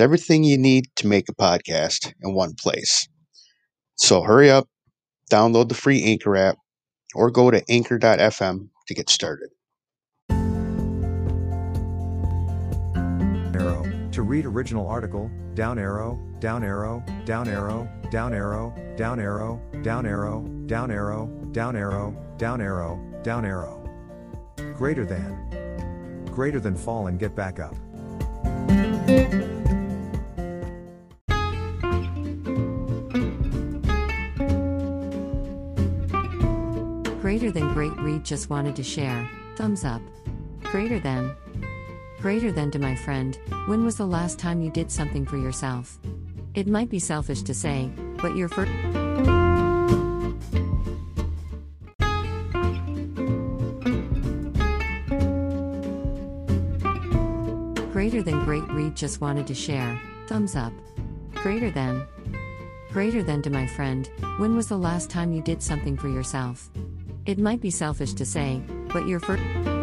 It's everything you need to make a podcast in one place. So hurry up, download the free Anchor app, or go to anchor.fm to get started. arrow. To read original article, down arrow, down arrow, down arrow, down arrow, down arrow, down arrow, down arrow, down arrow, down arrow, down arrow. Greater than. Greater than fall and get back up. Greater than great read just wanted to share. Thumbs up. Greater than. Greater than to my friend, when was the last time you did something for yourself? It might be selfish to say, but your first. Greater than great read just wanted to share. Thumbs up. Greater than. Greater than to my friend, when was the last time you did something for yourself? It might be selfish to say, but your first.